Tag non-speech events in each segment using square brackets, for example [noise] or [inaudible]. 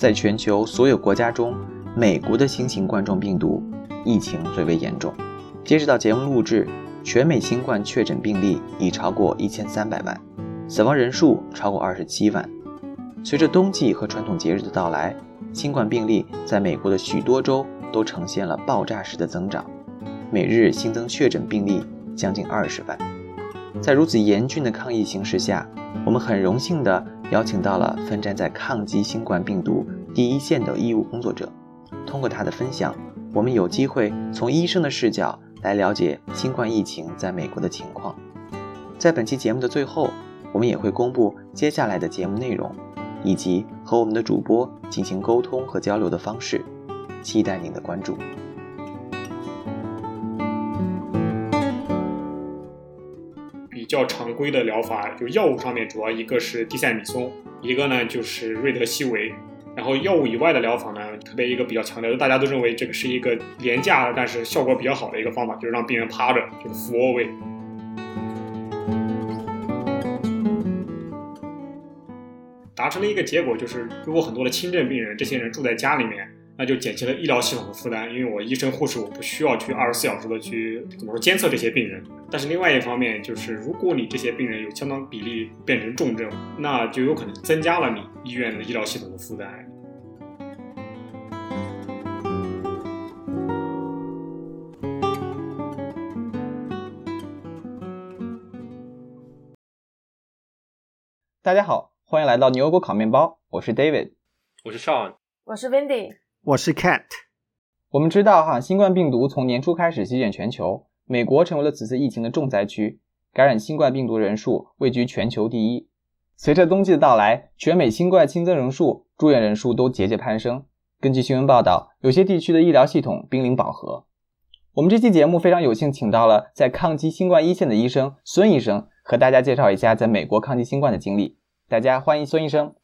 在全球所有国家中，美国的新型冠状病毒疫情最为严重。截止到节目录制，全美新冠确诊病例已超过一千三百万，死亡人数超过二十七万。随着冬季和传统节日的到来，新冠病例在美国的许多州都呈现了爆炸式的增长，每日新增确诊病例将近二十万。在如此严峻的抗疫形势下，我们很荣幸地邀请到了奋战在抗击新冠病毒第一线的医务工作者。通过他的分享，我们有机会从医生的视角来了解新冠疫情在美国的情况。在本期节目的最后，我们也会公布接下来的节目内容，以及和我们的主播进行沟通和交流的方式。期待您的关注。较常规的疗法，就药物上面主要一个是地塞米松，一个呢就是瑞德西韦。然后药物以外的疗法呢，特别一个比较强调，大家都认为这个是一个廉价但是效果比较好的一个方法，就是让病人趴着，就是俯卧位。达成了一个结果，就是如果很多的轻症病人，这些人住在家里面。那就减轻了医疗系统的负担，因为我医生护士我不需要去二十四小时的去怎么说监测这些病人。但是另外一方面就是，如果你这些病人有相当比例变成重症，那就有可能增加了你医院的医疗系统的负担。大家好，欢迎来到牛油果烤面包，我是 David，我是 Sean，我是 Wendy。我是 Cat。我们知道哈，新冠病毒从年初开始席卷全球，美国成为了此次疫情的重灾区，感染新冠病毒人数位居全球第一。随着冬季的到来，全美新冠新增人数、住院人数都节节攀升。根据新闻报道，有些地区的医疗系统濒临饱和。我们这期节目非常有幸请到了在抗击新冠一线的医生孙医生，和大家介绍一下在美国抗击新冠的经历。大家欢迎孙医生，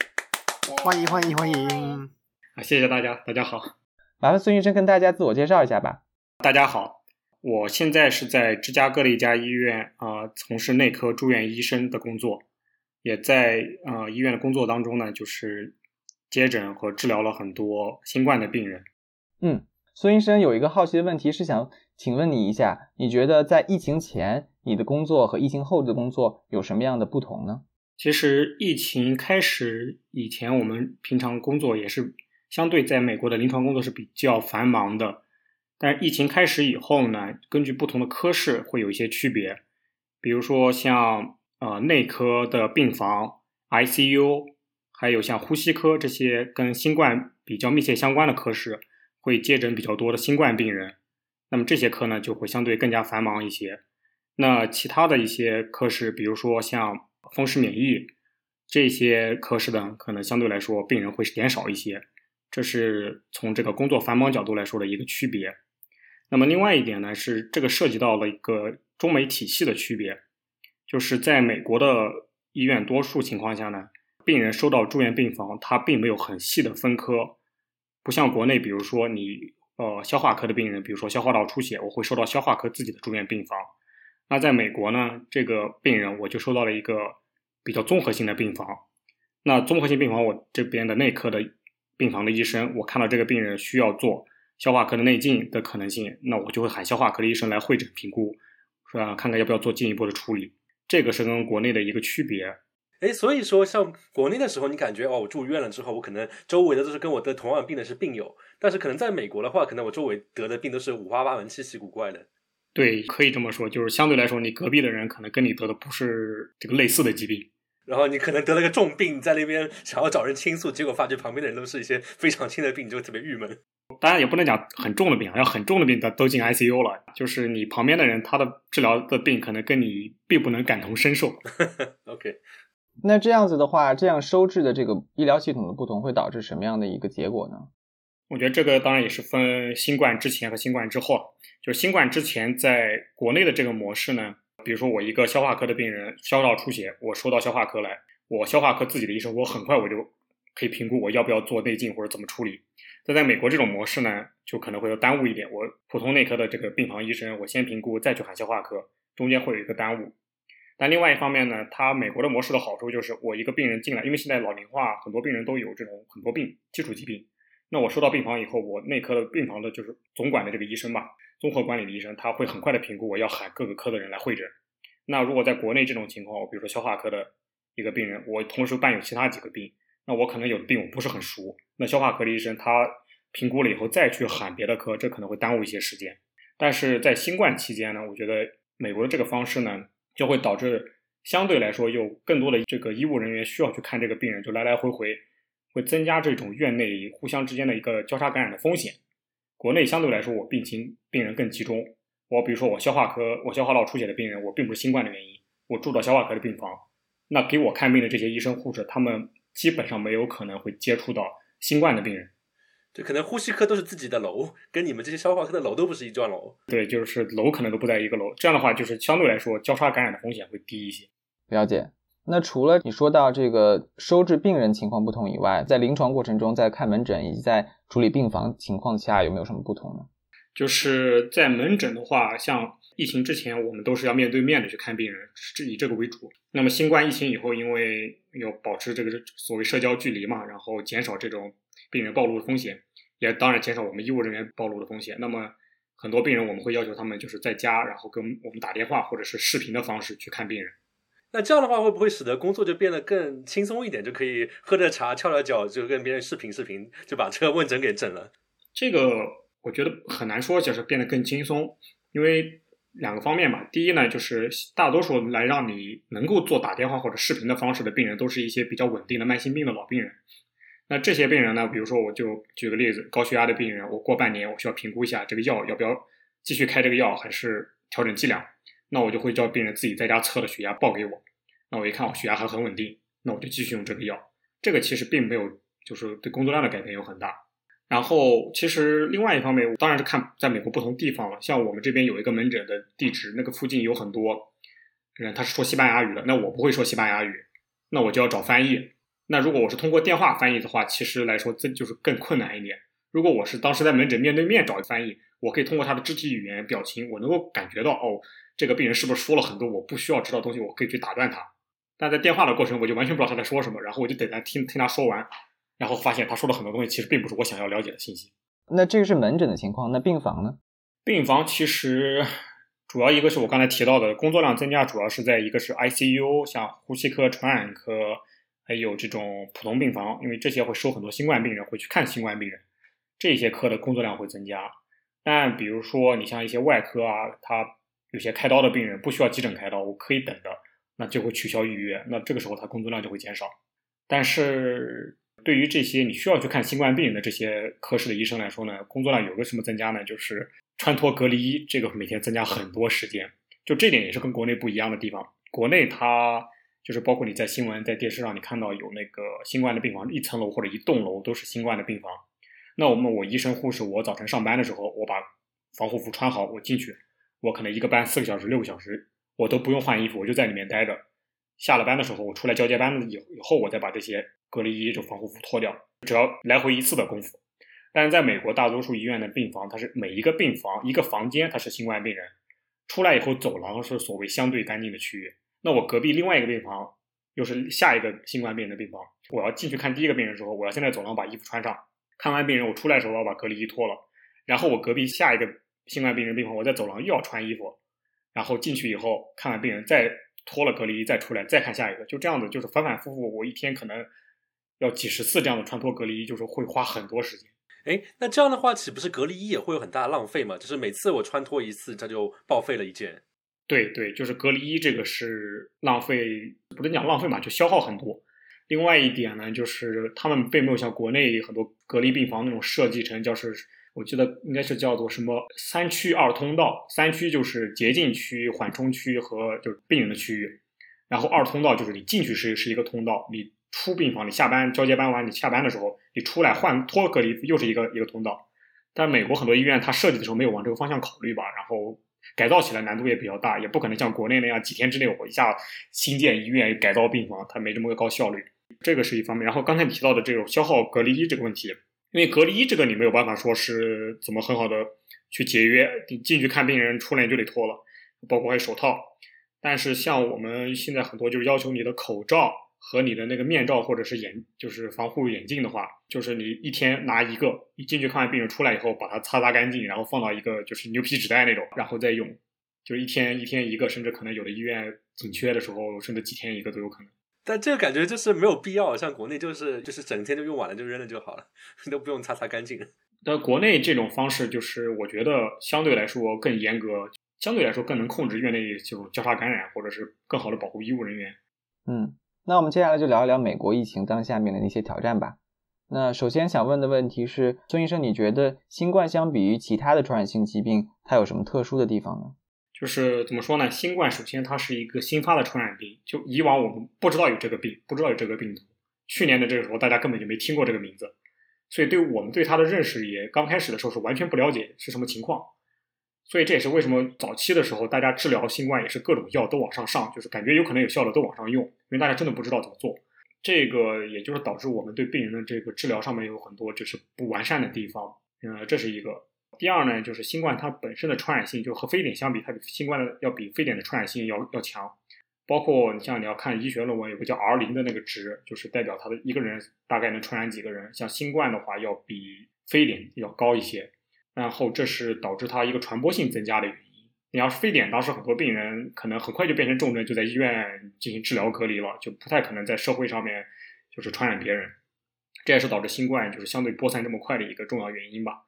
欢迎欢迎欢迎。啊，谢谢大家，大家好。麻烦孙医生跟大家自我介绍一下吧。大家好，我现在是在芝加哥的一家医院啊，从事内科住院医生的工作，也在呃医院的工作当中呢，就是接诊和治疗了很多新冠的病人。嗯，孙医生有一个好奇的问题是想请问你一下，你觉得在疫情前你的工作和疫情后的工作有什么样的不同呢？其实疫情开始以前，我们平常工作也是。相对在美国的临床工作是比较繁忙的，但是疫情开始以后呢，根据不同的科室会有一些区别。比如说像呃内科的病房、ICU，还有像呼吸科这些跟新冠比较密切相关的科室，会接诊比较多的新冠病人。那么这些科呢就会相对更加繁忙一些。那其他的一些科室，比如说像风湿免疫这些科室呢，可能相对来说病人会减少一些。这是从这个工作繁忙角度来说的一个区别。那么另外一点呢，是这个涉及到了一个中美体系的区别，就是在美国的医院，多数情况下呢，病人收到住院病房，它并没有很细的分科，不像国内，比如说你呃消化科的病人，比如说消化道出血，我会收到消化科自己的住院病房。那在美国呢，这个病人我就收到了一个比较综合性的病房。那综合性病房，我这边的内科的。病房的医生，我看到这个病人需要做消化科的内镜的可能性，那我就会喊消化科的医生来会诊评估，是吧？看看要不要做进一步的处理。这个是跟国内的一个区别。哎，所以说像国内的时候，你感觉哦，我住院了之后，我可能周围的都是跟我得同样病的是病友，但是可能在美国的话，可能我周围得的病都是五花八门、稀奇古怪的。对，可以这么说，就是相对来说，你隔壁的人可能跟你得的不是这个类似的疾病。然后你可能得了个重病，在那边想要找人倾诉，结果发觉旁边的人都是一些非常轻的病，就特别郁闷。当然也不能讲很重的病，要很重的病的都进 ICU 了。就是你旁边的人，他的治疗的病可能跟你并不能感同身受。[laughs] OK，那这样子的话，这样收治的这个医疗系统的不同，会导致什么样的一个结果呢？我觉得这个当然也是分新冠之前和新冠之后。就是新冠之前在国内的这个模式呢。比如说我一个消化科的病人消化道出血，我收到消化科来，我消化科自己的医生，我很快我就可以评估我要不要做内镜或者怎么处理。但在美国这种模式呢，就可能会要耽误一点。我普通内科的这个病房医生，我先评估再去喊消化科，中间会有一个耽误。但另外一方面呢，它美国的模式的好处就是，我一个病人进来，因为现在老龄化，很多病人都有这种很多病基础疾病。那我收到病房以后，我内科的病房的就是总管的这个医生吧，综合管理的医生，他会很快的评估我要喊各个科的人来会诊。那如果在国内这种情况，比如说消化科的一个病人，我同时伴有其他几个病，那我可能有的病我不是很熟，那消化科的医生他评估了以后再去喊别的科，这可能会耽误一些时间。但是在新冠期间呢，我觉得美国的这个方式呢，就会导致相对来说有更多的这个医务人员需要去看这个病人，就来来回回，会增加这种院内互相之间的一个交叉感染的风险。国内相对来说，我病情病人更集中。我比如说我消化科，我消化道出血的病人，我并不是新冠的原因，我住到消化科的病房，那给我看病的这些医生护士，他们基本上没有可能会接触到新冠的病人。就可能呼吸科都是自己的楼，跟你们这些消化科的楼都不是一幢楼。对，就是楼可能都不在一个楼，这样的话就是相对来说交叉感染的风险会低一些。了解。那除了你说到这个收治病人情况不同以外，在临床过程中，在看门诊以及在处理病房情况下，有没有什么不同呢？就是在门诊的话，像疫情之前，我们都是要面对面的去看病人，是以这个为主。那么新冠疫情以后，因为要保持这个所谓社交距离嘛，然后减少这种病人暴露的风险，也当然减少我们医务人员暴露的风险。那么很多病人我们会要求他们就是在家，然后跟我们打电话或者是视频的方式去看病人。那这样的话，会不会使得工作就变得更轻松一点？就可以喝着茶、翘着脚，就跟别人视频视频，就把这个问诊给整了？这个我觉得很难说，就是变得更轻松，因为两个方面吧。第一呢，就是大多数来让你能够做打电话或者视频的方式的病人，都是一些比较稳定的慢性病的老病人。那这些病人呢，比如说我就举个例子，高血压的病人，我过半年我需要评估一下这个药要不要继续开这个药，还是调整剂量。那我就会叫病人自己在家测了血压报给我。那我一看我血压还很稳定，那我就继续用这个药。这个其实并没有就是对工作量的改变有很大。然后其实另外一方面，我当然是看在美国不同地方了。像我们这边有一个门诊的地址，那个附近有很多人，他是说西班牙语的，那我不会说西班牙语，那我就要找翻译。那如果我是通过电话翻译的话，其实来说这就是更困难一点。如果我是当时在门诊面对面找翻译，我可以通过他的肢体语言、表情，我能够感觉到哦，这个病人是不是说了很多我不需要知道的东西，我可以去打断他。但在电话的过程，我就完全不知道他在说什么，然后我就等他听听他说完，然后发现他说的很多东西其实并不是我想要了解的信息。那这个是门诊的情况，那病房呢？病房其实主要一个是我刚才提到的工作量增加，主要是在一个是 ICU，像呼吸科、传染科，还有这种普通病房，因为这些会收很多新冠病人，会去看新冠病人，这些科的工作量会增加。但比如说你像一些外科啊，他有些开刀的病人不需要急诊开刀，我可以等的。那就会取消预约，那这个时候他工作量就会减少。但是对于这些你需要去看新冠病人的这些科室的医生来说呢，工作量有个什么增加呢？就是穿脱隔离衣，这个每天增加很多时间。就这点也是跟国内不一样的地方。国内它就是包括你在新闻、在电视上你看到有那个新冠的病房，一层楼或者一栋楼都是新冠的病房。那我们我医生护士，我早晨上班的时候，我把防护服穿好，我进去，我可能一个班四个小时、六个小时。我都不用换衣服，我就在里面待着。下了班的时候，我出来交接班以以后，我再把这些隔离衣、就防护服脱掉，只要来回一次的功夫。但是在美国，大多数医院的病房，它是每一个病房一个房间，它是新冠病人出来以后，走廊是所谓相对干净的区域。那我隔壁另外一个病房又是下一个新冠病人的病房，我要进去看第一个病人的时候，我要先在走廊把衣服穿上，看完病人，我出来的时候我要把隔离衣脱了，然后我隔壁下一个新冠病人病房，我在走廊又要穿衣服。然后进去以后看完病人，再脱了隔离衣，再出来，再看下一个，就这样子，就是反反复复。我一天可能要几十次这样的穿脱隔离衣，就是会花很多时间。哎，那这样的话，岂不是隔离衣也会有很大的浪费嘛？就是每次我穿脱一次，它就报废了一件。对对，就是隔离衣这个是浪费，不能讲浪费嘛，就消耗很多。另外一点呢，就是他们并没有像国内很多隔离病房那种设计成，就是。我记得应该是叫做什么三区二通道，三区就是洁净区、缓冲区和就是病人的区域，然后二通道就是你进去是是一个通道，你出病房，你下班交接班完，你下班的时候你出来换脱隔离又是一个一个通道。但美国很多医院它设计的时候没有往这个方向考虑吧，然后改造起来难度也比较大，也不可能像国内那样几天之内我一下新建医院改造病房，它没这么个高效率，这个是一方面。然后刚才你提到的这种消耗隔离衣这个问题。因为隔离这个你没有办法说是怎么很好的去节约，你进去看病人，出来就得脱了，包括还有手套。但是像我们现在很多就是要求你的口罩和你的那个面罩或者是眼就是防护眼镜的话，就是你一天拿一个，一进去看完病人出来以后，把它擦擦干净，然后放到一个就是牛皮纸袋那种，然后再用，就一天一天一个，甚至可能有的医院紧缺的时候，甚至几天一个都有可能。但这个感觉就是没有必要，像国内就是就是整天就用完了就扔了就好了，[laughs] 都不用擦擦干净。但国内这种方式就是我觉得相对来说更严格，相对来说更能控制院内这种交叉感染，或者是更好的保护医务人员。嗯，那我们接下来就聊一聊美国疫情当下面临的那些挑战吧。那首先想问的问题是，孙医生，你觉得新冠相比于其他的传染性疾病，它有什么特殊的地方呢？就是怎么说呢？新冠首先它是一个新发的传染病，就以往我们不知道有这个病，不知道有这个病毒。去年的这个时候，大家根本就没听过这个名字，所以对我们对它的认识也刚开始的时候是完全不了解是什么情况。所以这也是为什么早期的时候大家治疗新冠也是各种药都往上上，就是感觉有可能有效的都往上用，因为大家真的不知道怎么做。这个也就是导致我们对病人的这个治疗上面有很多就是不完善的地方。嗯，这是一个。第二呢，就是新冠它本身的传染性，就和非典相比，它比新冠的要比非典的传染性要要强。包括你像你要看医学论文，有个叫 R 零的那个值，就是代表它的一个人大概能传染几个人。像新冠的话，要比非典要高一些。然后这是导致它一个传播性增加的原因。你要是非典，当时很多病人可能很快就变成重症，就在医院进行治疗隔离了，就不太可能在社会上面就是传染别人。这也是导致新冠就是相对播散这么快的一个重要原因吧。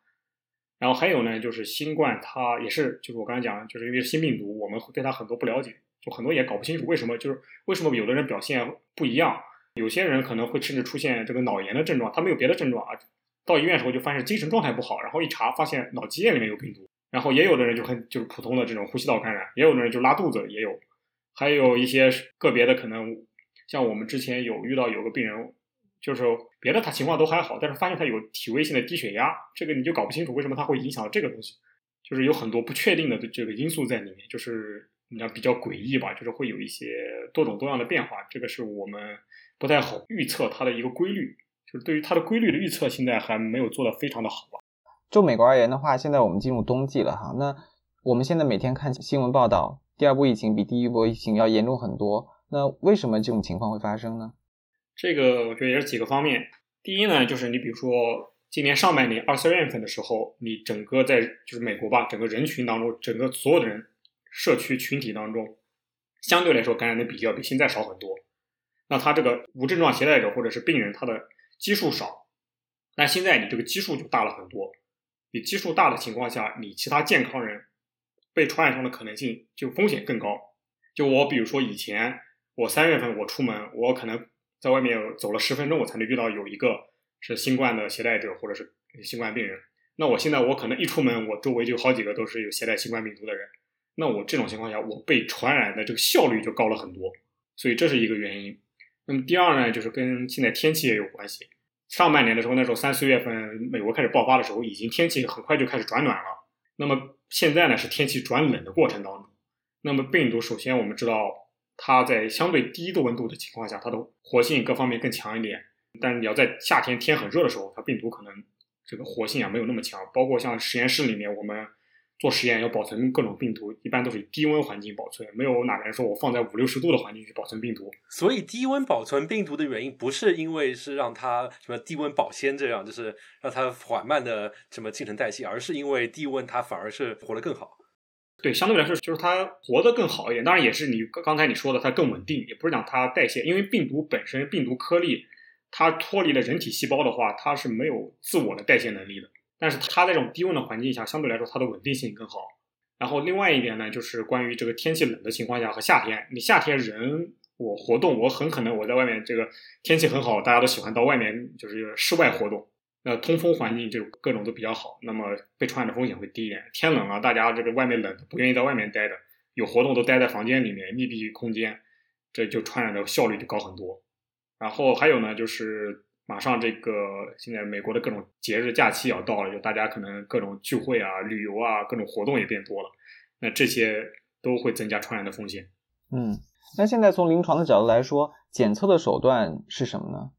然后还有呢，就是新冠它也是，就是我刚才讲，就是因为新病毒，我们对它很多不了解，就很多也搞不清楚为什么，就是为什么有的人表现不一样，有些人可能会甚至出现这个脑炎的症状，他没有别的症状啊，到医院时候就发现精神状态不好，然后一查发现脑积液里面有病毒，然后也有的人就很就是普通的这种呼吸道感染，也有的人就拉肚子也有，还有一些个别的可能，像我们之前有遇到有个病人。就是别的他情况都还好，但是发现他有体位性的低血压，这个你就搞不清楚为什么他会影响到这个东西，就是有很多不确定的这个因素在里面，就是你要比较诡异吧，就是会有一些多种多样的变化，这个是我们不太好预测它的一个规律，就是对于它的规律的预测，现在还没有做的非常的好吧。就美国而言的话，现在我们进入冬季了哈，那我们现在每天看新闻报道，第二波疫情比第一波疫情要严重很多，那为什么这种情况会发生呢？这个我觉得也是几个方面。第一呢，就是你比如说今年上半年二三月份的时候，你整个在就是美国吧，整个人群当中，整个所有的人社区群体当中，相对来说感染的比较比现在少很多。那他这个无症状携带者或者是病人，他的基数少，但现在你这个基数就大了很多。你基数大的情况下，你其他健康人被传染上的可能性就风险更高。就我比如说以前我三月份我出门，我可能。在外面走了十分钟，我才能遇到有一个是新冠的携带者或者是新冠病人。那我现在我可能一出门，我周围就好几个都是有携带新冠病毒的人。那我这种情况下，我被传染的这个效率就高了很多。所以这是一个原因。那么第二呢，就是跟现在天气也有关系。上半年的时候，那时候三四月份美国开始爆发的时候，已经天气很快就开始转暖了。那么现在呢，是天气转冷的过程当中。那么病毒首先我们知道。它在相对低的温度的情况下，它的活性各方面更强一点。但你要在夏天天很热的时候，它病毒可能这个活性啊没有那么强。包括像实验室里面，我们做实验要保存各种病毒，一般都是低温环境保存，没有哪个人说我放在五六十度的环境去保存病毒。所以低温保存病毒的原因，不是因为是让它什么低温保鲜这样，就是让它缓慢的什么新陈代谢，而是因为低温它反而是活得更好。对，相对来说就是它活得更好一点。当然也是你刚才你说的，它更稳定，也不是讲它代谢，因为病毒本身病毒颗粒，它脱离了人体细胞的话，它是没有自我的代谢能力的。但是它在这种低温的环境下，相对来说它的稳定性更好。然后另外一点呢，就是关于这个天气冷的情况下和夏天，你夏天人我活动，我很可能我在外面这个天气很好，大家都喜欢到外面就是室外活动。那通风环境就各种都比较好，那么被传染的风险会低一点。天冷了，大家这个外面冷，不愿意在外面待着，有活动都待在房间里面，密闭空间，这就传染的效率就高很多。然后还有呢，就是马上这个现在美国的各种节日假期要到了，就大家可能各种聚会啊、旅游啊、各种活动也变多了，那这些都会增加传染的风险。嗯，那现在从临床的角度来说，检测的手段是什么呢？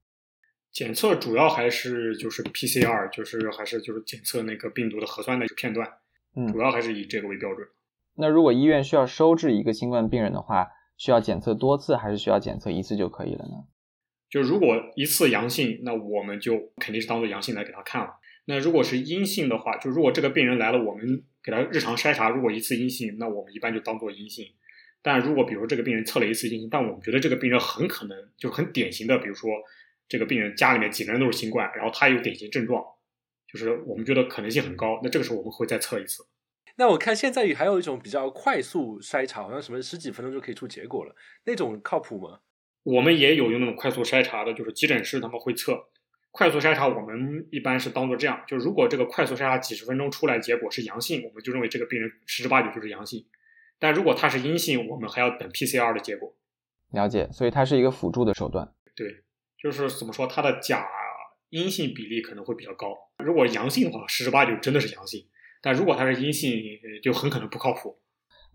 检测主要还是就是 PCR，就是还是就是检测那个病毒的核酸的一个片段，嗯，主要还是以这个为标准。那如果医院需要收治一个新冠病人的话，需要检测多次还是需要检测一次就可以了呢？就如果一次阳性，那我们就肯定是当做阳性来给他看了。那如果是阴性的话，就如果这个病人来了，我们给他日常筛查，如果一次阴性，那我们一般就当做阴性。但如果比如这个病人测了一次阴性，但我们觉得这个病人很可能就是很典型的，比如说这个病人家里面几个人都是新冠，然后他有典型症状，就是我们觉得可能性很高，那这个时候我们会再测一次。那我看现在还有一种比较快速筛查，好像什么十几分钟就可以出结果了，那种靠谱吗？我们也有用那种快速筛查的，就是急诊室他们会测。快速筛查我们一般是当做这样，就如果这个快速筛查几十分钟出来结果是阳性，我们就认为这个病人十之八九就是阳性。但如果他是阴性，我们还要等 PCR 的结果。了解，所以它是一个辅助的手段。对，就是怎么说，它的假阴性比例可能会比较高。如果阳性的话，十之八九真的是阳性。但如果它是阴性，就很可能不靠谱。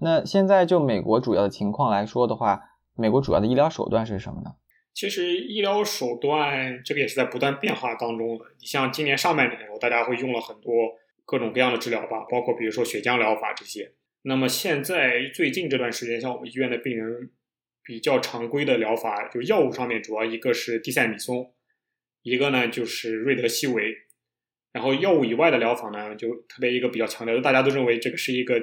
那现在就美国主要的情况来说的话，美国主要的医疗手段是什么呢？其实医疗手段这个也是在不断变化当中的。你像今年上半年的时候，大家会用了很多各种各样的治疗吧，包括比如说血浆疗法这些。那么现在最近这段时间，像我们医院的病人比较常规的疗法，就药物上面主要一个是地塞米松，一个呢就是瑞德西韦。然后药物以外的疗法呢，就特别一个比较强调，就大家都认为这个是一个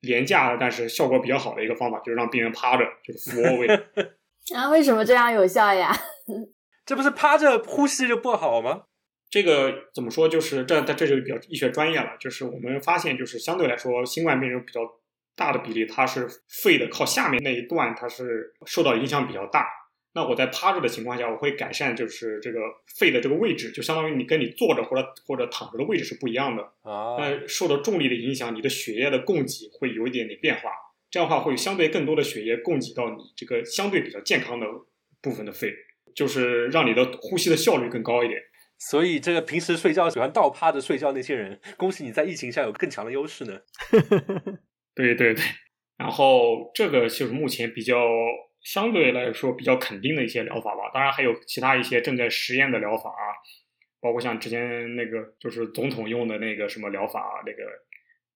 廉价但是效果比较好的一个方法，就是让病人趴着，就是俯卧 [laughs] 位。[laughs] 啊，为什么这样有效呀？[laughs] 这不是趴着呼吸就不好吗？这个怎么说？就是这，这这就比较医学专业了。就是我们发现，就是相对来说，新冠病人比较大的比例，它是肺的靠下面那一段，它是受到影响比较大。那我在趴着的情况下，我会改善，就是这个肺的这个位置，就相当于你跟你坐着或者或者躺着的位置是不一样的。啊，那受到重力的影响，你的血液的供给会有一点点变化，这样的话会相对更多的血液供给到你这个相对比较健康的部分的肺，就是让你的呼吸的效率更高一点。所以这个平时睡觉喜欢倒趴着睡觉那些人，恭喜你在疫情下有更强的优势呢。[laughs] 对对对，然后这个就是目前比较。相对来说比较肯定的一些疗法吧，当然还有其他一些正在实验的疗法啊，包括像之前那个就是总统用的那个什么疗法啊，那个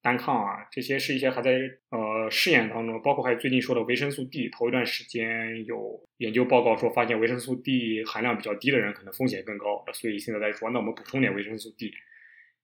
单抗啊，这些是一些还在呃试验当中，包括还有最近说的维生素 D，头一段时间有研究报告说发现维生素 D 含量比较低的人可能风险更高，所以现在在说那我们补充点维生素 D，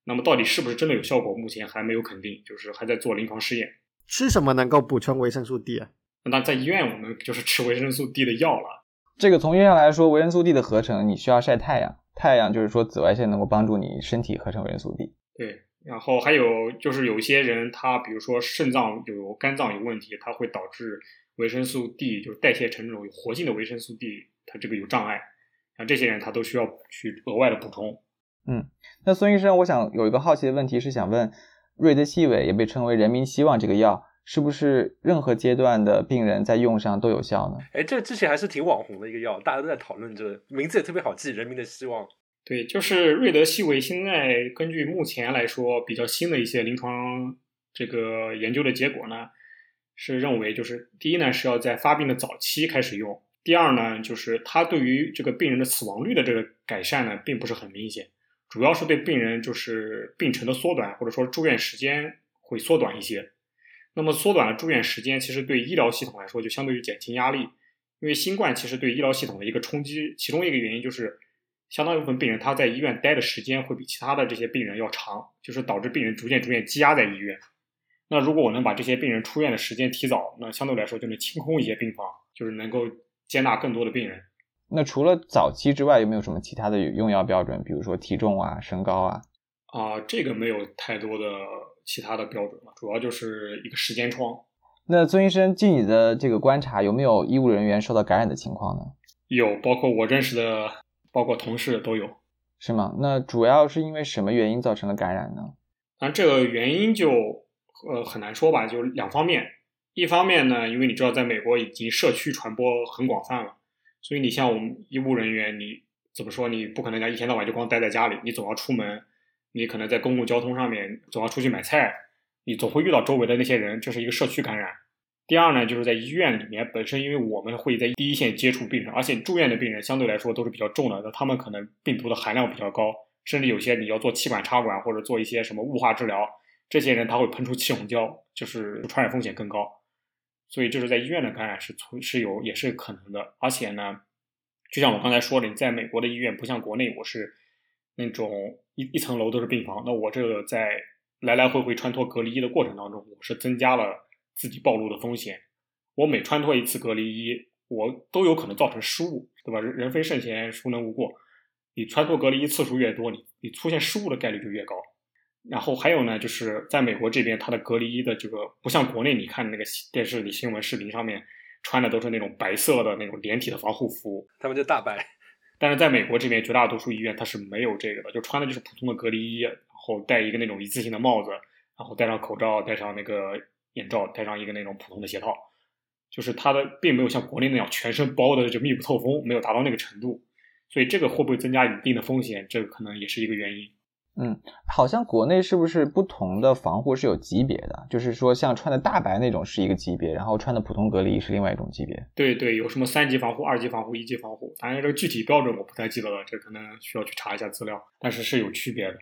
那么到底是不是真的有效果，目前还没有肯定，就是还在做临床试验。吃什么能够补充维生素 D 啊？那在医院，我们就是吃维生素 D 的药了。这个从医院来说，维生素 D 的合成，你需要晒太阳。太阳就是说紫外线能够帮助你身体合成维生素 D。对，然后还有就是有一些人，他比如说肾脏有肝脏有问题，它会导致维生素 D 就是代谢成这种有活性的维生素 D，它这个有障碍。像这些人，他都需要去额外的补充。嗯，那孙医生，我想有一个好奇的问题是想问，瑞德西韦也被称为人民希望这个药。是不是任何阶段的病人在用上都有效呢？哎，这之前还是挺网红的一个药，大家都在讨论这个名字也特别好记，“人民的希望”。对，就是瑞德西韦。现在根据目前来说比较新的一些临床这个研究的结果呢，是认为就是第一呢是要在发病的早期开始用，第二呢就是它对于这个病人的死亡率的这个改善呢并不是很明显，主要是对病人就是病程的缩短或者说住院时间会缩短一些。那么缩短了住院时间，其实对医疗系统来说就相对于减轻压力，因为新冠其实对医疗系统的一个冲击，其中一个原因就是相当一部分病人他在医院待的时间会比其他的这些病人要长，就是导致病人逐渐逐渐积压在医院。那如果我能把这些病人出院的时间提早，那相对来说就能清空一些病房，就是能够接纳更多的病人。那除了早期之外，有没有什么其他的用药标准？比如说体重啊、身高啊？啊，这个没有太多的。其他的标准了，主要就是一个时间窗。那孙医生，据你的这个观察，有没有医务人员受到感染的情况呢？有，包括我认识的，包括同事都有。是吗？那主要是因为什么原因造成了感染呢？啊，这个原因就呃很难说吧，就两方面。一方面呢，因为你知道，在美国已经社区传播很广泛了，所以你像我们医务人员，你怎么说？你不可能讲一天到晚就光待在家里，你总要出门。你可能在公共交通上面总要出去买菜，你总会遇到周围的那些人，这是一个社区感染。第二呢，就是在医院里面本身，因为我们会在第一线接触病人，而且住院的病人相对来说都是比较重的，那他们可能病毒的含量比较高，甚至有些你要做气管插管或者做一些什么雾化治疗，这些人他会喷出气溶胶，就是传染风险更高。所以就是在医院的感染是存是有也是可能的，而且呢，就像我刚才说的，你在美国的医院不像国内，我是那种一一层楼都是病房，那我这个在来来回回穿脱隔离衣的过程当中，我是增加了自己暴露的风险。我每穿脱一次隔离衣，我都有可能造成失误，对吧？人人非圣贤，孰能无过？你穿脱隔离衣次数越多，你你出现失误的概率就越高。然后还有呢，就是在美国这边，它的隔离衣的这个不像国内，你看那个电视里新闻视频上面穿的都是那种白色的那种连体的防护服，他们就大白。但是在美国这边，绝大多数医院它是没有这个的，就穿的就是普通的隔离衣，然后戴一个那种一次性的帽子，然后戴上口罩，戴上那个眼罩，戴上一个那种普通的鞋套，就是它的并没有像国内那样全身包的就密不透风，没有达到那个程度，所以这个会不会增加一定的风险，这个可能也是一个原因。嗯，好像国内是不是不同的防护是有级别的？就是说，像穿的大白那种是一个级别，然后穿的普通隔离是另外一种级别。对对，有什么三级防护、二级防护、一级防护，反正这个具体标准我不太记得了，这可能需要去查一下资料，但是是有区别的。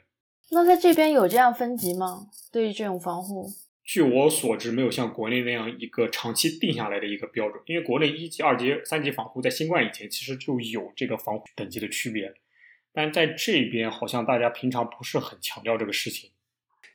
那在这边有这样分级吗？对于这种防护？据我所知，没有像国内那样一个长期定下来的一个标准，因为国内一级、二级、三级防护在新冠以前其实就有这个防护等级的区别。但在这边好像大家平常不是很强调这个事情。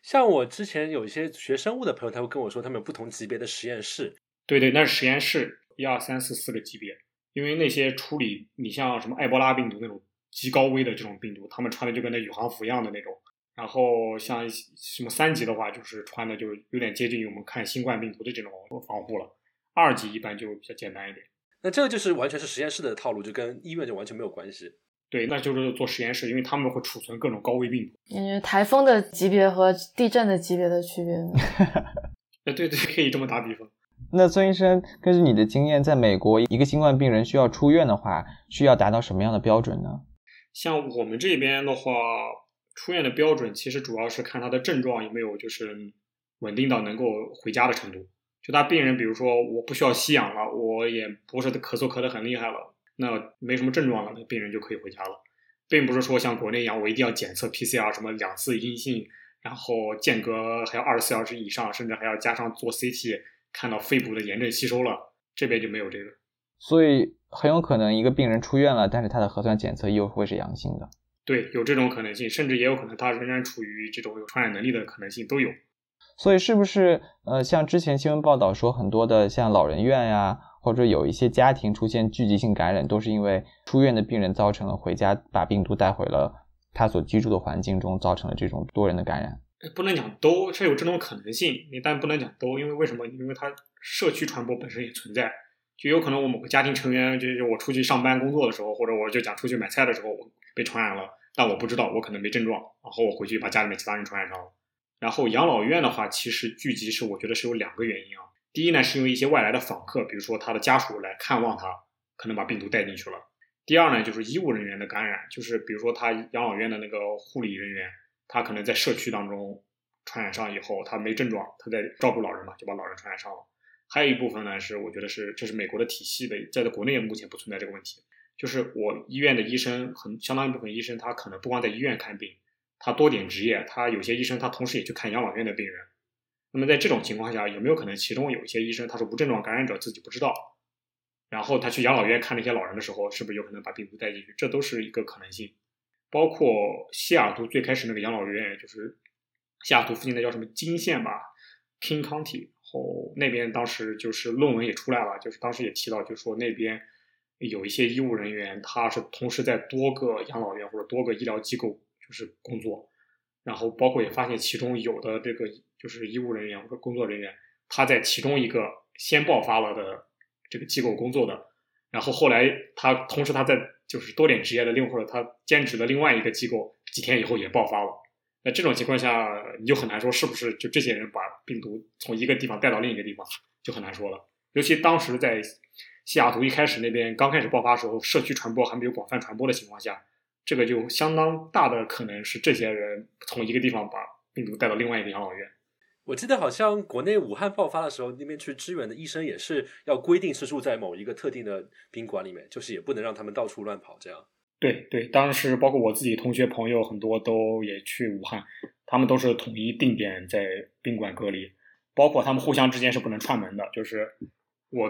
像我之前有一些学生物的朋友，他会跟我说，他们有不同级别的实验室。对对，那是实验室，一二三四四个级别。因为那些处理你像什么埃博拉病毒那种极高危的这种病毒，他们穿的就跟那宇航服一样的那种。然后像什么三级的话，就是穿的就有点接近于我们看新冠病毒的这种防护了。二级一般就比较简单一点。那这个就是完全是实验室的套路，就跟医院就完全没有关系。对，那就是做实验室，因为他们会储存各种高危病毒。因为台风的级别和地震的级别的区别。呃，[laughs] 对对，可以这么打比方。那孙医生，根据你的经验，在美国，一个新冠病人需要出院的话，需要达到什么样的标准呢？像我们这边的话，出院的标准其实主要是看他的症状有没有就是稳定到能够回家的程度。就他病人，比如说我不需要吸氧了，我也不是咳嗽咳得很厉害了。那没什么症状了，那病人就可以回家了，并不是说像国内一样，我一定要检测 PCR 什么两次阴性，然后间隔还要二十四小时以上，甚至还要加上做 CT 看到肺部的炎症吸收了，这边就没有这个。所以很有可能一个病人出院了，但是他的核酸检测又会是阳性的。对，有这种可能性，甚至也有可能他仍然处于这种有传染能力的可能性都有。所以是不是呃，像之前新闻报道说很多的像老人院呀？或者有一些家庭出现聚集性感染，都是因为出院的病人造成了回家把病毒带回了他所居住的环境中，造成了这种多人的感染。不能讲都是有这种可能性，但不能讲都，因为为什么？因为它社区传播本身也存在，就有可能我某个家庭成员，就是我出去上班工作的时候，或者我就讲出去买菜的时候，我被传染了，但我不知道，我可能没症状，然后我回去把家里面其他人传染上了。然后养老院的话，其实聚集是我觉得是有两个原因啊。第一呢，是因为一些外来的访客，比如说他的家属来看望他，可能把病毒带进去了。第二呢，就是医务人员的感染，就是比如说他养老院的那个护理人员，他可能在社区当中传染上以后，他没症状，他在照顾老人嘛，就把老人传染上了。还有一部分呢，是我觉得是这是美国的体系的，在国内目前不存在这个问题，就是我医院的医生很相当一部分医生，他可能不光在医院看病，他多点执业，他有些医生他同时也去看养老院的病人。那么在这种情况下，有没有可能其中有一些医生他是无症状感染者，自己不知道，然后他去养老院看那些老人的时候，是不是有可能把病毒带进去？这都是一个可能性。包括西雅图最开始那个养老院，就是西雅图附近的叫什么金县吧，King County，然后那边当时就是论文也出来了，就是当时也提到，就是说那边有一些医务人员，他是同时在多个养老院或者多个医疗机构就是工作，然后包括也发现其中有的这个。就是医务人员或者工作人员，他在其中一个先爆发了的这个机构工作的，然后后来他同时他在就是多点执业的另或者他兼职的另外一个机构，几天以后也爆发了。那这种情况下，你就很难说是不是就这些人把病毒从一个地方带到另一个地方，就很难说了。尤其当时在西雅图一开始那边刚开始爆发时候，社区传播还没有广泛传播的情况下，这个就相当大的可能是这些人从一个地方把病毒带到另外一个养老院。我记得好像国内武汉爆发的时候，那边去支援的医生也是要规定是住在某一个特定的宾馆里面，就是也不能让他们到处乱跑。这样。对对，当时包括我自己同学朋友很多都也去武汉，他们都是统一定点在宾馆隔离，包括他们互相之间是不能串门的，就是我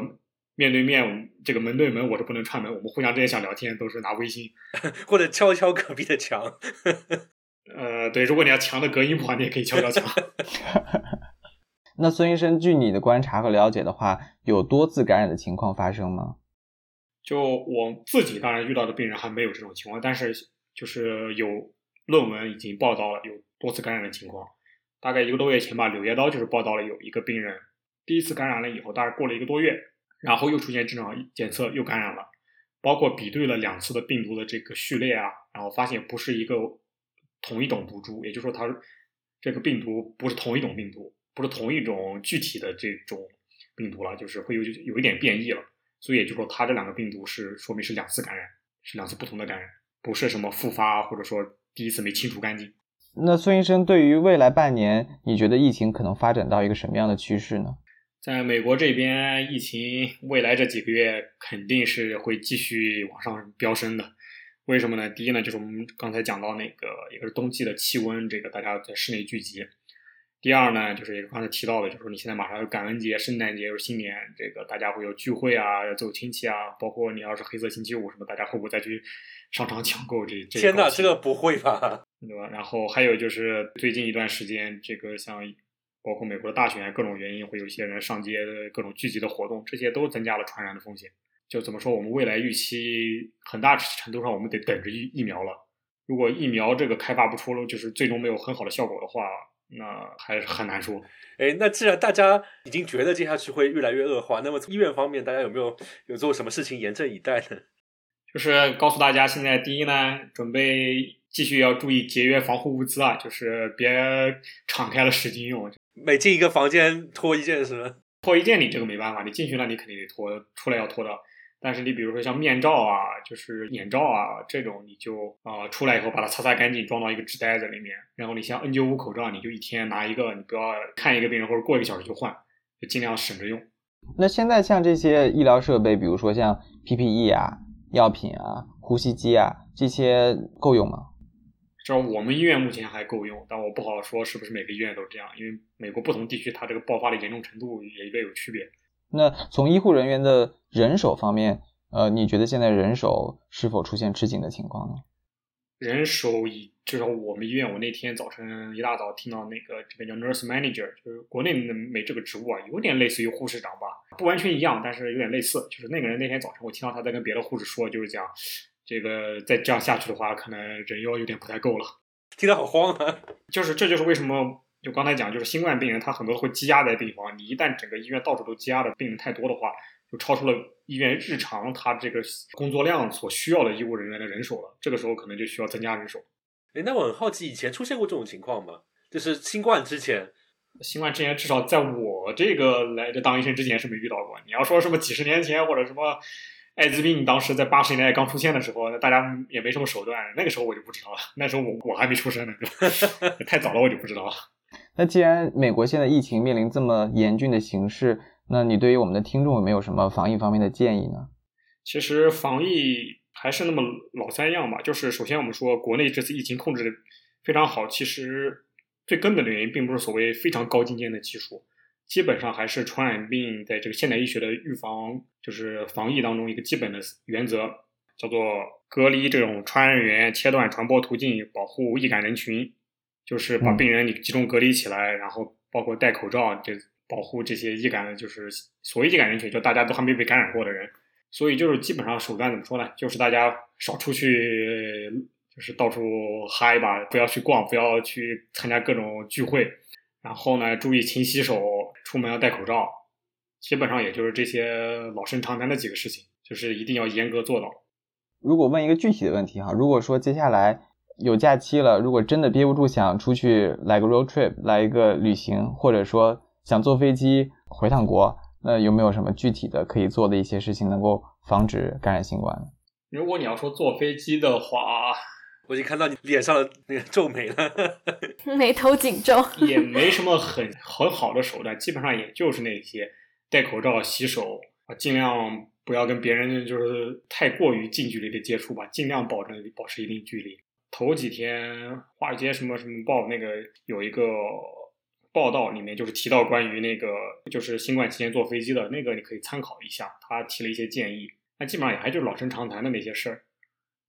面对面这个门对门我是不能串门，我们互相之间想聊天都是拿微信，[laughs] 或者敲敲隔壁的墙。呃，对，如果你要强的隔音不好，你也可以敲敲墙。[laughs] [laughs] 那孙医生，据你的观察和了解的话，有多次感染的情况发生吗？就我自己当然遇到的病人还没有这种情况，但是就是有论文已经报道了有多次感染的情况。大概一个多月前吧，《柳叶刀》就是报道了有一个病人第一次感染了以后，大概过了一个多月，然后又出现正常检测又感染了，包括比对了两次的病毒的这个序列啊，然后发现不是一个同一种毒株，也就是说它这个病毒不是同一种病毒。不是同一种具体的这种病毒了，就是会有有一点变异了，所以也就是说，它这两个病毒是说明是两次感染，是两次不同的感染，不是什么复发或者说第一次没清除干净。那孙医生，对于未来半年，你觉得疫情可能发展到一个什么样的趋势呢？在美国这边，疫情未来这几个月肯定是会继续往上飙升的。为什么呢？第一呢，就是我们刚才讲到那个，一个是冬季的气温，这个大家在室内聚集。第二呢，就是也刚才提到的，就是你现在马上有感恩节、圣诞节，又是新年，这个大家会有聚会啊，要走亲戚啊，包括你要是黑色星期五什么，大家会不会再去商场抢购这这？天哪，这个不会吧？[laughs] 对吧？然后还有就是最近一段时间，这个像包括美国的大选，各种原因会有一些人上街，各种聚集的活动，这些都增加了传染的风险。就怎么说，我们未来预期很大程度上我们得等着疫疫苗了。如果疫苗这个开发不出了，就是最终没有很好的效果的话。那还是很难说。哎，那既然大家已经觉得接下去会越来越恶化，那么医院方面，大家有没有有做什么事情严阵以待呢？[laughs] 就是告诉大家，现在第一呢，准备继续要注意节约防护物资啊，就是别敞开了使劲用。每进一个房间脱一件是吗？脱一件你这个没办法，你进去了你肯定得脱，出来要脱的。但是你比如说像面罩啊，就是眼罩啊这种，你就啊出来以后把它擦擦干净，装到一个纸袋子里面。然后你像 N95 口罩，你就一天拿一个，你不要看一个病人或者过一个小时就换，就尽量省着用。那现在像这些医疗设备，比如说像 PPE 啊、药品啊、呼吸机啊，这些够用吗？这我们医院目前还够用，但我不好说是不是每个医院都这样，因为美国不同地区它这个爆发的严重程度也略有区别。那从医护人员的人手方面，呃，你觉得现在人手是否出现吃紧的情况呢？人手以至少我们医院，我那天早晨一大早听到那个这边叫 nurse manager，就是国内的没这个职务啊，有点类似于护士长吧，不完全一样，但是有点类似。就是那个人那天早晨我听到他在跟别的护士说，就是讲这个再这样下去的话，可能人要有点不太够了。听得好慌啊！就是这就是为什么。就刚才讲，就是新冠病人他很多会积压在病房，你一旦整个医院到处都积压的病人太多的话，就超出了医院日常他这个工作量所需要的医务人员的人手了。这个时候可能就需要增加人手。哎，那我很好奇，以前出现过这种情况吗？就是新冠之前，新冠之前至少在我这个来这当医生之前是没遇到过。你要说什么几十年前或者什么艾滋病当时在八十年代刚出现的时候，那大家也没什么手段，那个时候我就不知道了。那时候我我还没出生呢，[laughs] 太早了我就不知道了。那既然美国现在疫情面临这么严峻的形势，那你对于我们的听众有没有什么防疫方面的建议呢？其实防疫还是那么老三样吧，就是首先我们说国内这次疫情控制的非常好，其实最根本的原因并不是所谓非常高精尖的技术，基本上还是传染病在这个现代医学的预防，就是防疫当中一个基本的原则，叫做隔离这种传染源，切断传播途径，保护易感人群。就是把病人你集中隔离起来，然后包括戴口罩，这保护这些易感的，就是所谓易感人群，就大家都还没被感染过的人。所以就是基本上手段怎么说呢？就是大家少出去，就是到处嗨吧，不要去逛，不要去参加各种聚会。然后呢，注意勤洗手，出门要戴口罩。基本上也就是这些老生常谈的几个事情，就是一定要严格做到。如果问一个具体的问题哈，如果说接下来。有假期了，如果真的憋不住想出去来个 road trip，来一个旅行，或者说想坐飞机回趟国，那有没有什么具体的可以做的一些事情，能够防止感染新冠？如果你要说坐飞机的话，我已经看到你脸上的那个皱眉了，[laughs] 眉头紧皱，[laughs] 也没什么很很好的手段，基本上也就是那些戴口罩、洗手啊，尽量不要跟别人就是太过于近距离的接触吧，尽量保证保持一定距离。头几天华尔街什么什么报那个有一个报道，里面就是提到关于那个就是新冠期间坐飞机的那个，你可以参考一下，他提了一些建议。那基本上也还就是老生常谈的那些事儿。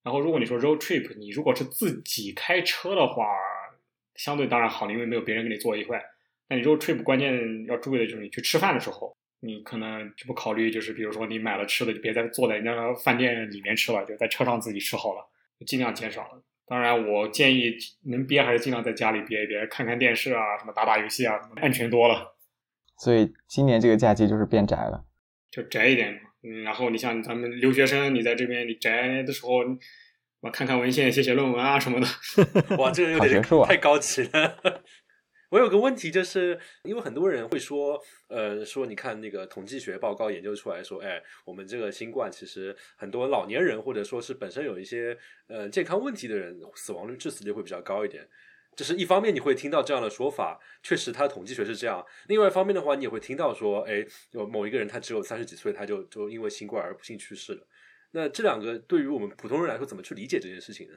然后如果你说 road trip，你如果是自己开车的话，相对当然好，因为没有别人给你坐一块。那你 road trip 关键要注意的就是你去吃饭的时候，你可能就不考虑，就是比如说你买了吃的，就别再坐在人家饭店里面吃了，就在车上自己吃好了，尽量减少了。当然，我建议能憋还是尽量在家里憋一憋，看看电视啊，什么打打游戏啊，安全多了。所以今年这个假期就是变宅了，就宅一点嘛。嗯，然后你像咱们留学生，你在这边你宅的时候，我看看文献、写写论文啊什么的。[laughs] 哇，这个有点太高级了。我有个问题，就是因为很多人会说，呃，说你看那个统计学报告研究出来说，哎，我们这个新冠其实很多老年人或者说是本身有一些呃健康问题的人，死亡率、致死率会比较高一点。这是一方面，你会听到这样的说法，确实，他统计学是这样。另外一方面的话，你也会听到说，哎，有某一个人他只有三十几岁，他就就因为新冠而不幸去世了。那这两个对于我们普通人来说，怎么去理解这件事情呢？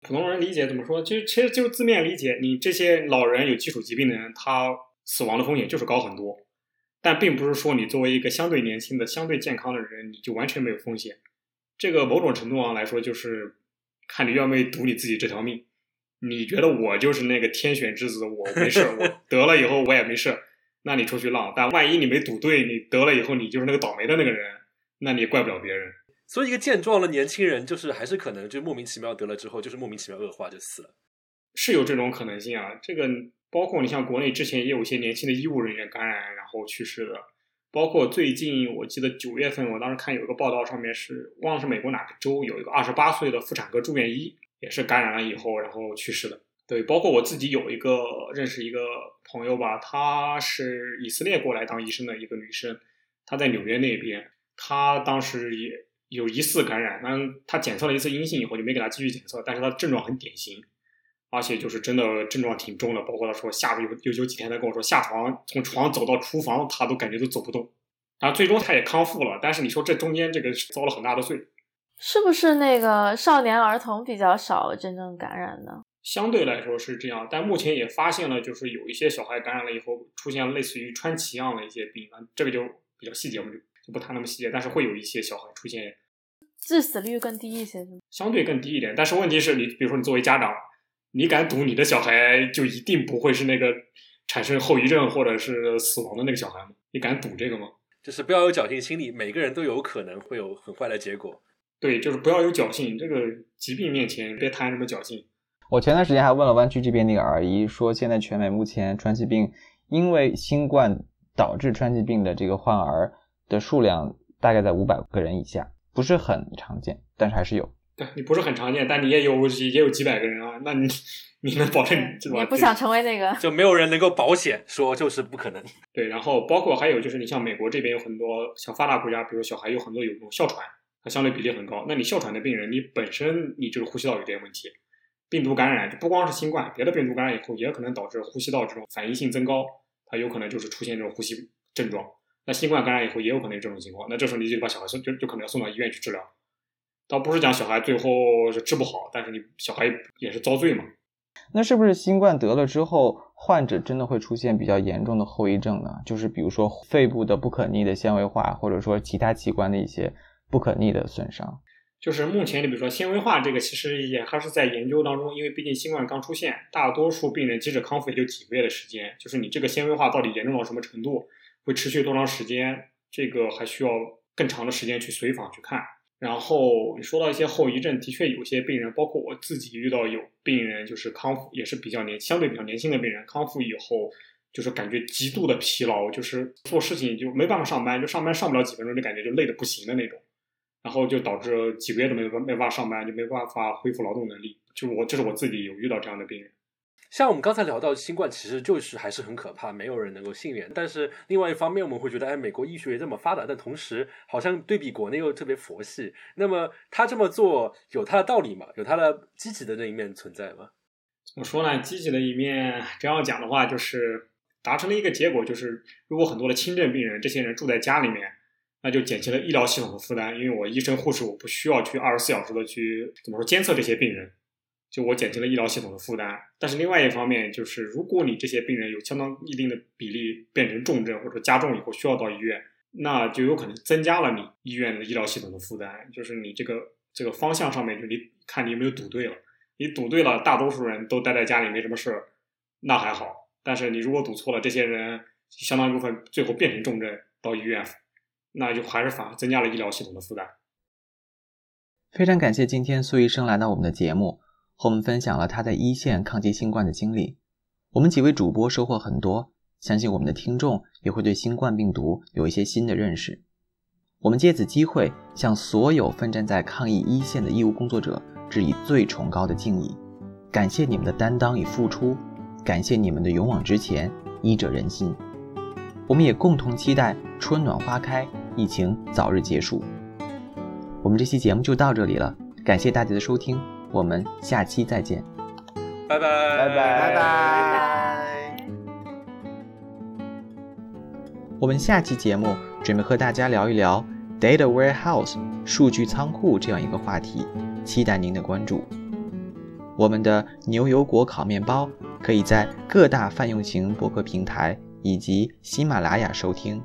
普通人理解怎么说？其实其实就字面理解，你这些老人有基础疾病的人，他死亡的风险就是高很多。但并不是说你作为一个相对年轻的、相对健康的人，你就完全没有风险。这个某种程度上来说，就是看你愿不愿意赌你自己这条命。你觉得我就是那个天选之子，我没事，我 [laughs] 得了以后我也没事，那你出去浪。但万一你没赌对，你得了以后你就是那个倒霉的那个人，那你也怪不了别人。所以，一个健壮的年轻人，就是还是可能就莫名其妙得了之后，就是莫名其妙恶化就死了，是有这种可能性啊。这个包括你像国内之前也有一些年轻的医务人员感染然后去世的，包括最近我记得九月份，我当时看有一个报道，上面是忘了是美国哪个州有一个二十八岁的妇产科住院医，也是感染了以后然后去世的。对，包括我自己有一个认识一个朋友吧，她是以色列过来当医生的一个女生，她在纽约那边，她当时也。有疑似感染，但他检测了一次阴性以后就没给他继续检测，但是他症状很典型，而且就是真的症状挺重的，包括他说下有有有几天他跟我说下床从床走到厨房他都感觉都走不动，然后最终他也康复了，但是你说这中间这个遭了很大的罪，是不是那个少年儿童比较少真正感染呢？相对来说是这样，但目前也发现了就是有一些小孩感染了以后出现类似于川崎样的一些病，这个就比较细节我们就。不谈那么细节，但是会有一些小孩出现，致死率更低一些，相对更低一点。但是问题是你，比如说你作为家长，你敢赌你的小孩就一定不会是那个产生后遗症或者是死亡的那个小孩吗？你敢赌这个吗？就是不要有侥幸心理，每个人都有可能会有很坏的结果。对，就是不要有侥幸，这个疾病面前别谈什么侥幸。我前段时间还问了湾区这边那个儿医，说现在全美目前川崎病因为新冠导致川崎病的这个患儿。的数量大概在五百个人以下，不是很常见，但是还是有。对你不是很常见，但你也有也有几百个人啊，那你你能保证你不想成为那个？[laughs] 就没有人能够保险说就是不可能。[laughs] 对，然后包括还有就是你像美国这边有很多像发达国家，比如小孩有很多有那种哮喘，它相对比例很高。那你哮喘的病人，你本身你就是呼吸道有点问题，病毒感染就不光是新冠，别的病毒感染以后也可能导致呼吸道这种反应性增高，它有可能就是出现这种呼吸症状。那新冠感染以后也有可能有这种情况，那这时候你就把小孩送就就可能要送到医院去治疗，倒不是讲小孩最后是治不好，但是你小孩也是遭罪嘛。那是不是新冠得了之后，患者真的会出现比较严重的后遗症呢？就是比如说肺部的不可逆的纤维化，或者说其他器官的一些不可逆的损伤。就是目前你比如说纤维化这个，其实也还是在研究当中，因为毕竟新冠刚出现，大多数病人即使康复也就几个月的时间，就是你这个纤维化到底严重到什么程度？会持续多长时间？这个还需要更长的时间去随访去看。然后你说到一些后遗症，的确有些病人，包括我自己遇到有病人，就是康复也是比较年相对比较年轻的病人，康复以后就是感觉极度的疲劳，就是做事情就没办法上班，就上班上不了几分钟就感觉就累的不行的那种，然后就导致几个月都没没办法上班，就没办法恢复劳动能力。就我这是我自己有遇到这样的病人。像我们刚才聊到新冠，其实就是还是很可怕，没有人能够幸免。但是另外一方面，我们会觉得，哎，美国医学这么发达，但同时好像对比国内又特别佛系。那么他这么做有他的道理吗？有他的积极的那一面存在吗？怎么说呢？积极的一面，这样讲的话，就是达成了一个结果，就是如果很多的轻症病人，这些人住在家里面，那就减轻了医疗系统的负担，因为我医生护士我不需要去二十四小时的去怎么说监测这些病人。就我减轻了医疗系统的负担。但是另外一方面，就是如果你这些病人有相当一定的比例变成重症或者加重以后需要到医院，那就有可能增加了你医院的医疗系统的负担。就是你这个这个方向上面，就你看你有没有赌对了。你赌对了，大多数人都待在家里没什么事儿，那还好。但是你如果赌错了，这些人相当一部分最后变成重症到医院，那就还是反而增加了医疗系统的负担。非常感谢今天苏医生来到我们的节目，和我们分享了他在一线抗击新冠的经历。我们几位主播收获很多，相信我们的听众也会对新冠病毒有一些新的认识。我们借此机会向所有奋战在抗疫一线的医务工作者。致以最崇高的敬意，感谢你们的担当与付出，感谢你们的勇往直前，医者仁心。我们也共同期待春暖花开，疫情早日结束。我们这期节目就到这里了，感谢大家的收听，我们下期再见，拜拜拜拜拜拜。我们下期节目准备和大家聊一聊 data warehouse 数据仓库这样一个话题。期待您的关注。我们的牛油果烤面包可以在各大泛用型博客平台以及喜马拉雅收听。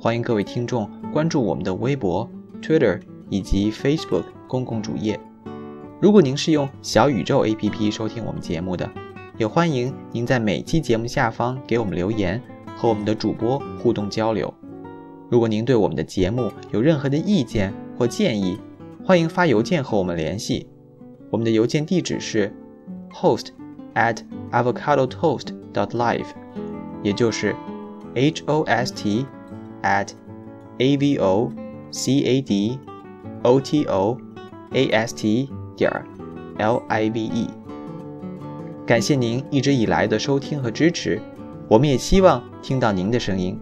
欢迎各位听众关注我们的微博、Twitter 以及 Facebook 公共主页。如果您是用小宇宙 APP 收听我们节目的，也欢迎您在每期节目下方给我们留言，和我们的主播互动交流。如果您对我们的节目有任何的意见或建议，欢迎发邮件和我们联系，我们的邮件地址是 host at avocadotoast dot live，也就是 h o s t at a v o c a d o t o a s t 点 l i v e。感谢您一直以来的收听和支持，我们也希望听到您的声音。